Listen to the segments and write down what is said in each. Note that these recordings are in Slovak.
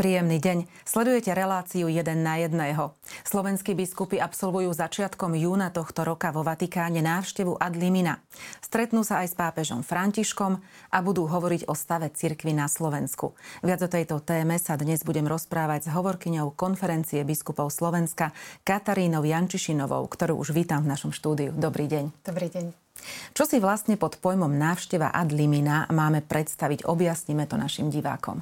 Príjemný deň. Sledujete reláciu 1 na 1. Slovenskí biskupy absolvujú začiatkom júna tohto roka vo Vatikáne návštevu ad limina. Stretnú sa aj s pápežom Františkom a budú hovoriť o stave cirkvy na Slovensku. Viac o tejto téme sa dnes budem rozprávať s hovorkyňou konferencie biskupov Slovenska Katarínou Jančišinovou, ktorú už vítam v našom štúdiu. Dobrý deň. Dobrý deň. Čo si vlastne pod pojmom návšteva ad limina máme predstaviť? Objasníme to našim divákom.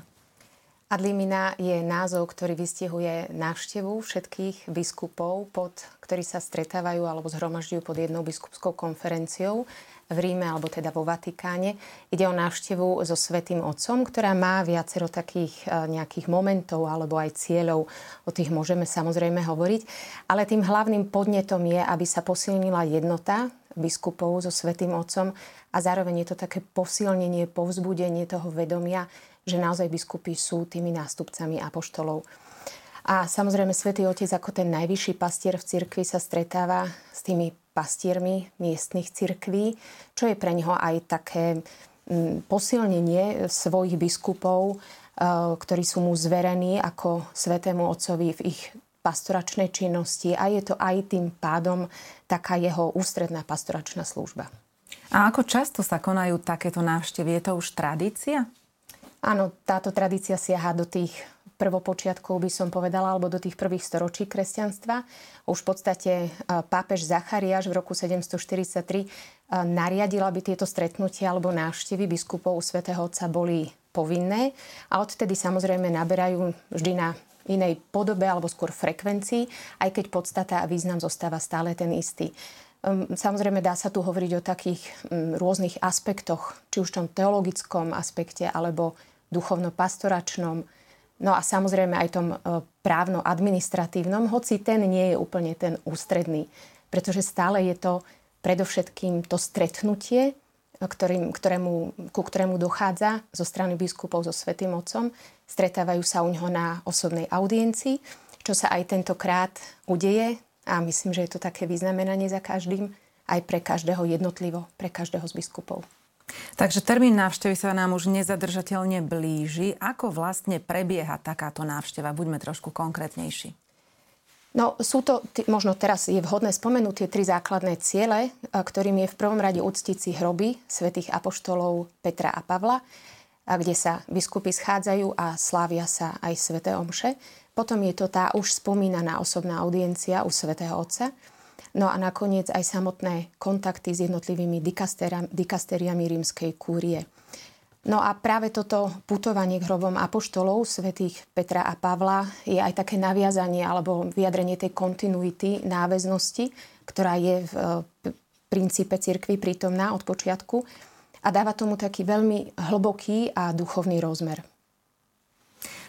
Adlimina je názov, ktorý vystihuje návštevu všetkých biskupov, pod, ktorí sa stretávajú alebo zhromažďujú pod jednou biskupskou konferenciou v Ríme alebo teda vo Vatikáne. Ide o návštevu so Svetým Otcom, ktorá má viacero takých e, nejakých momentov alebo aj cieľov. O tých môžeme samozrejme hovoriť. Ale tým hlavným podnetom je, aby sa posilnila jednota biskupov so Svetým Otcom a zároveň je to také posilnenie, povzbudenie toho vedomia, že naozaj biskupy sú tými nástupcami apoštolov. A samozrejme Svetý Otec ako ten najvyšší pastier v cirkvi sa stretáva s tými pastiermi miestnych cirkví, čo je pre neho aj také mm, posilnenie svojich biskupov, e, ktorí sú mu zverení ako Svetému Otcovi v ich pastoračnej činnosti a je to aj tým pádom taká jeho ústredná pastoračná služba. A ako často sa konajú takéto návštevy? Je to už tradícia? Áno, táto tradícia siaha do tých prvopočiatkov, by som povedala, alebo do tých prvých storočí kresťanstva. Už v podstate e, pápež Zachariáš v roku 743 e, nariadil, aby tieto stretnutia alebo návštevy biskupov u svätého Otca boli povinné a odtedy samozrejme naberajú vždy na inej podobe alebo skôr frekvencii, aj keď podstata a význam zostáva stále ten istý. Ehm, samozrejme dá sa tu hovoriť o takých mm, rôznych aspektoch, či už v tom teologickom aspekte alebo duchovno-pastoračnom, no a samozrejme aj tom e, právno-administratívnom, hoci ten nie je úplne ten ústredný, pretože stále je to predovšetkým to stretnutie, ktorým, ktorému, ku ktorému dochádza zo strany biskupov so Svetým Otcom. Stretávajú sa u ňoho na osobnej audiencii, čo sa aj tentokrát udeje a myslím, že je to také vyznamenanie za každým, aj pre každého jednotlivo, pre každého z biskupov. Takže termín návštevy sa nám už nezadržateľne blíži. Ako vlastne prebieha takáto návšteva? Buďme trošku konkrétnejší. No, sú to, možno teraz je vhodné spomenúť tie tri základné ciele, ktorým je v prvom rade uctiť si hroby svätých apoštolov Petra a Pavla, a kde sa biskupy schádzajú a slávia sa aj sväté omše. Potom je to tá už spomínaná osobná audiencia u svätého Otca. No a nakoniec aj samotné kontakty s jednotlivými dikastériami rímskej kúrie. No a práve toto putovanie k hrobom apoštolov svätých Petra a Pavla je aj také naviazanie alebo vyjadrenie tej kontinuity, náväznosti, ktorá je v princípe cirkvi prítomná od počiatku a dáva tomu taký veľmi hlboký a duchovný rozmer.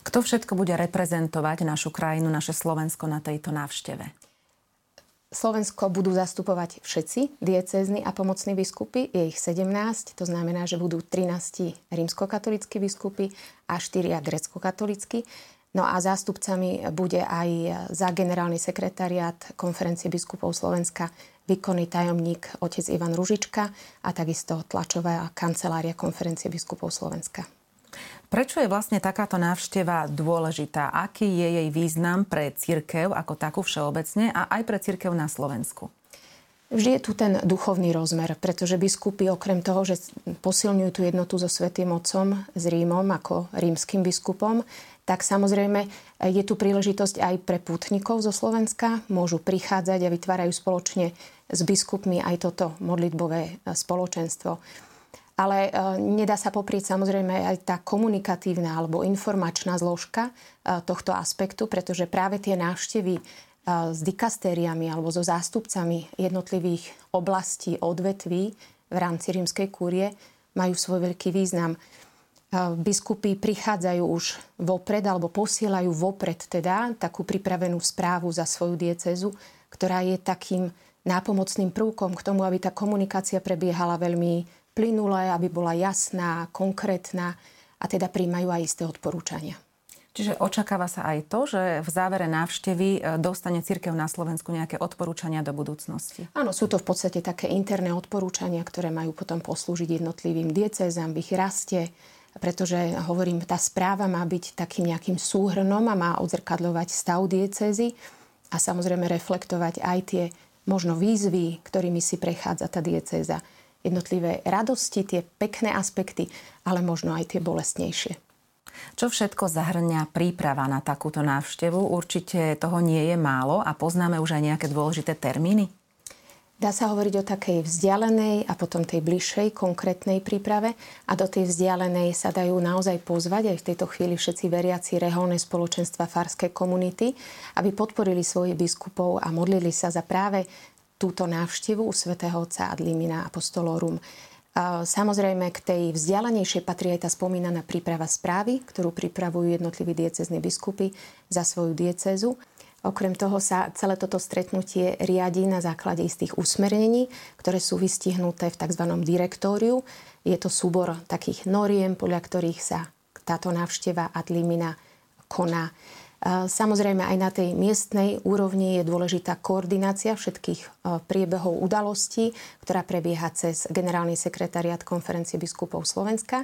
Kto všetko bude reprezentovať našu krajinu, naše Slovensko na tejto návšteve? Slovensko budú zastupovať všetci diecézni a pomocní biskupy. Je ich 17, to znamená, že budú 13 rímskokatolickí biskupy a 4 grecko-katolickí. No a zástupcami bude aj za generálny sekretariat konferencie biskupov Slovenska výkonný tajomník otec Ivan Ružička a takisto tlačová kancelária konferencie biskupov Slovenska. Prečo je vlastne takáto návšteva dôležitá? Aký je jej význam pre církev ako takú všeobecne a aj pre církev na Slovensku? Vždy je tu ten duchovný rozmer, pretože biskupy okrem toho, že posilňujú tú jednotu so Svetým Otcom, s Rímom ako rímským biskupom, tak samozrejme je tu príležitosť aj pre pútnikov zo Slovenska. Môžu prichádzať a vytvárajú spoločne s biskupmi aj toto modlitbové spoločenstvo ale e, nedá sa poprieť samozrejme aj tá komunikatívna alebo informačná zložka e, tohto aspektu, pretože práve tie návštevy e, s dikastériami alebo so zástupcami jednotlivých oblastí, odvetví v rámci rímskej kúrie majú svoj veľký význam. Biskupy prichádzajú už vopred alebo posielajú vopred teda takú pripravenú správu za svoju diecezu, ktorá je takým nápomocným prvkom k tomu, aby tá komunikácia prebiehala veľmi plynulé, aby bola jasná, konkrétna a teda príjmajú aj isté odporúčania. Čiže očakáva sa aj to, že v závere návštevy e, dostane církev na Slovensku nejaké odporúčania do budúcnosti? Áno, sú to v podstate také interné odporúčania, ktoré majú potom poslúžiť jednotlivým diecézam v ich raste, pretože hovorím, tá správa má byť takým nejakým súhrnom a má odzrkadľovať stav diecézy a samozrejme reflektovať aj tie možno výzvy, ktorými si prechádza tá diecéza. Jednotlivé radosti, tie pekné aspekty, ale možno aj tie bolestnejšie. Čo všetko zahrňa príprava na takúto návštevu? Určite toho nie je málo a poznáme už aj nejaké dôležité termíny? Dá sa hovoriť o takej vzdialenej a potom tej bližšej konkrétnej príprave a do tej vzdialenej sa dajú naozaj pozvať aj v tejto chvíli všetci veriaci reholné spoločenstva farské komunity, aby podporili svojich biskupov a modlili sa za práve túto návštevu u svätého otca Adlimina Apostolorum. Samozrejme, k tej vzdialenejšej patrí aj tá spomínaná príprava správy, ktorú pripravujú jednotliví diecezní biskupy za svoju diecezu. Okrem toho sa celé toto stretnutie riadi na základe istých usmernení, ktoré sú vystihnuté v tzv. direktóriu. Je to súbor takých noriem, podľa ktorých sa táto návšteva Adlimina koná. Samozrejme aj na tej miestnej úrovni je dôležitá koordinácia všetkých e, priebehov udalostí, ktorá prebieha cez generálny sekretariat konferencie biskupov Slovenska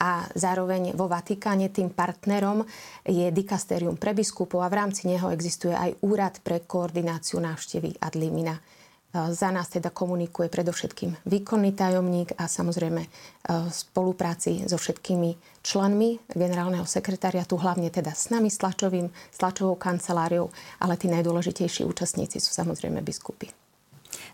a zároveň vo Vatikáne tým partnerom je dikastérium pre biskupov a v rámci neho existuje aj úrad pre koordináciu návštevy ad limina. E, za nás teda komunikuje predovšetkým výkonný tajomník a samozrejme e, v spolupráci so všetkými členmi generálneho sekretariatu, hlavne teda s nami, s, tlačovým, s tlačovou kanceláriou, ale tí najdôležitejší účastníci sú samozrejme biskupy.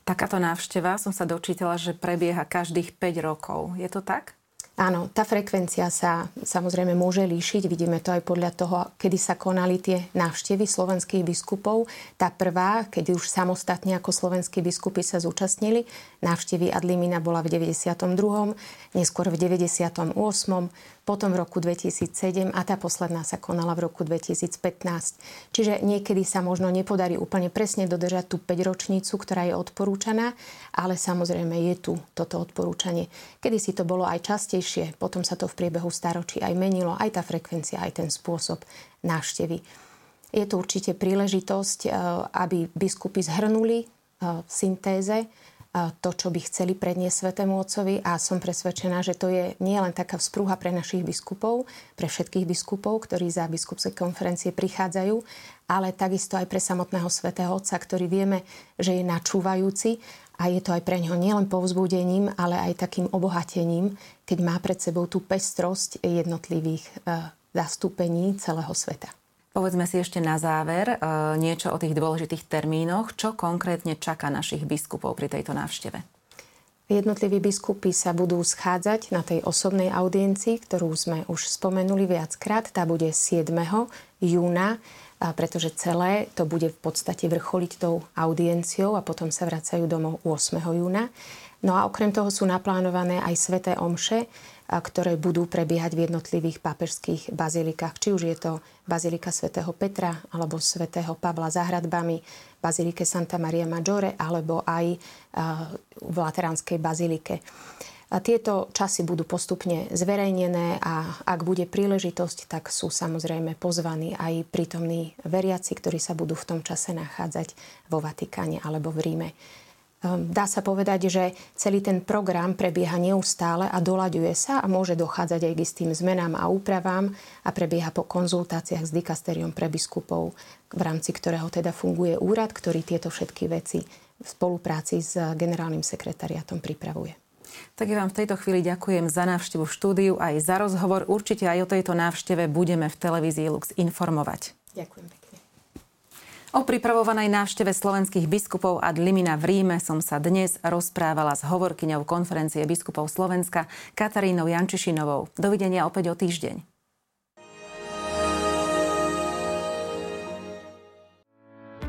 Takáto návšteva som sa dočítala, že prebieha každých 5 rokov. Je to tak? Áno, tá frekvencia sa samozrejme môže líšiť. Vidíme to aj podľa toho, kedy sa konali tie návštevy slovenských biskupov. Tá prvá, kedy už samostatne ako slovenskí biskupy sa zúčastnili, návštevy Adlimina bola v 92., neskôr v 98., potom v roku 2007 a tá posledná sa konala v roku 2015. Čiže niekedy sa možno nepodarí úplne presne dodržať tú 5-ročnicu, ktorá je odporúčaná, ale samozrejme je tu toto odporúčanie. Kedy si to bolo aj častejšie, potom sa to v priebehu staročí aj menilo, aj tá frekvencia, aj ten spôsob návštevy. Je to určite príležitosť, eh, aby biskupy zhrnuli v eh, syntéze to, čo by chceli predniesť Svetému Otcovi. A som presvedčená, že to je nie len taká vzprúha pre našich biskupov, pre všetkých biskupov, ktorí za biskupské konferencie prichádzajú, ale takisto aj pre samotného Svetého Otca, ktorý vieme, že je načúvajúci a je to aj pre ňoho nielen povzbudením, ale aj takým obohatením, keď má pred sebou tú pestrosť jednotlivých e, zastúpení celého sveta. Povedzme si ešte na záver e, niečo o tých dôležitých termínoch. Čo konkrétne čaká našich biskupov pri tejto návšteve? Jednotliví biskupy sa budú schádzať na tej osobnej audiencii, ktorú sme už spomenuli viackrát. Tá bude 7. júna, pretože celé to bude v podstate vrcholiť tou audienciou a potom sa vracajú domov 8. júna. No a okrem toho sú naplánované aj sveté omše, ktoré budú prebiehať v jednotlivých pápežských bazilikách. Či už je to Bazilika svätého Petra alebo svätého Pavla za hradbami, Bazilike Santa Maria Maggiore alebo aj v Lateránskej bazilike. A tieto časy budú postupne zverejnené a ak bude príležitosť, tak sú samozrejme pozvaní aj prítomní veriaci, ktorí sa budú v tom čase nachádzať vo Vatikáne alebo v Ríme. Ehm, dá sa povedať, že celý ten program prebieha neustále a doľaďuje sa a môže dochádzať aj k istým zmenám a úpravám a prebieha po konzultáciách s dikasteriom pre biskupov, v rámci ktorého teda funguje úrad, ktorý tieto všetky veci v spolupráci s generálnym sekretariatom pripravuje. Tak ja vám v tejto chvíli ďakujem za návštevu v štúdiu aj za rozhovor. Určite aj o tejto návšteve budeme v televízii Lux informovať. Ďakujem pekne. O pripravovanej návšteve slovenských biskupov ad limina v Ríme som sa dnes rozprávala s hovorkyňou konferencie biskupov Slovenska Katarínou Jančišinovou. Dovidenia opäť o týždeň.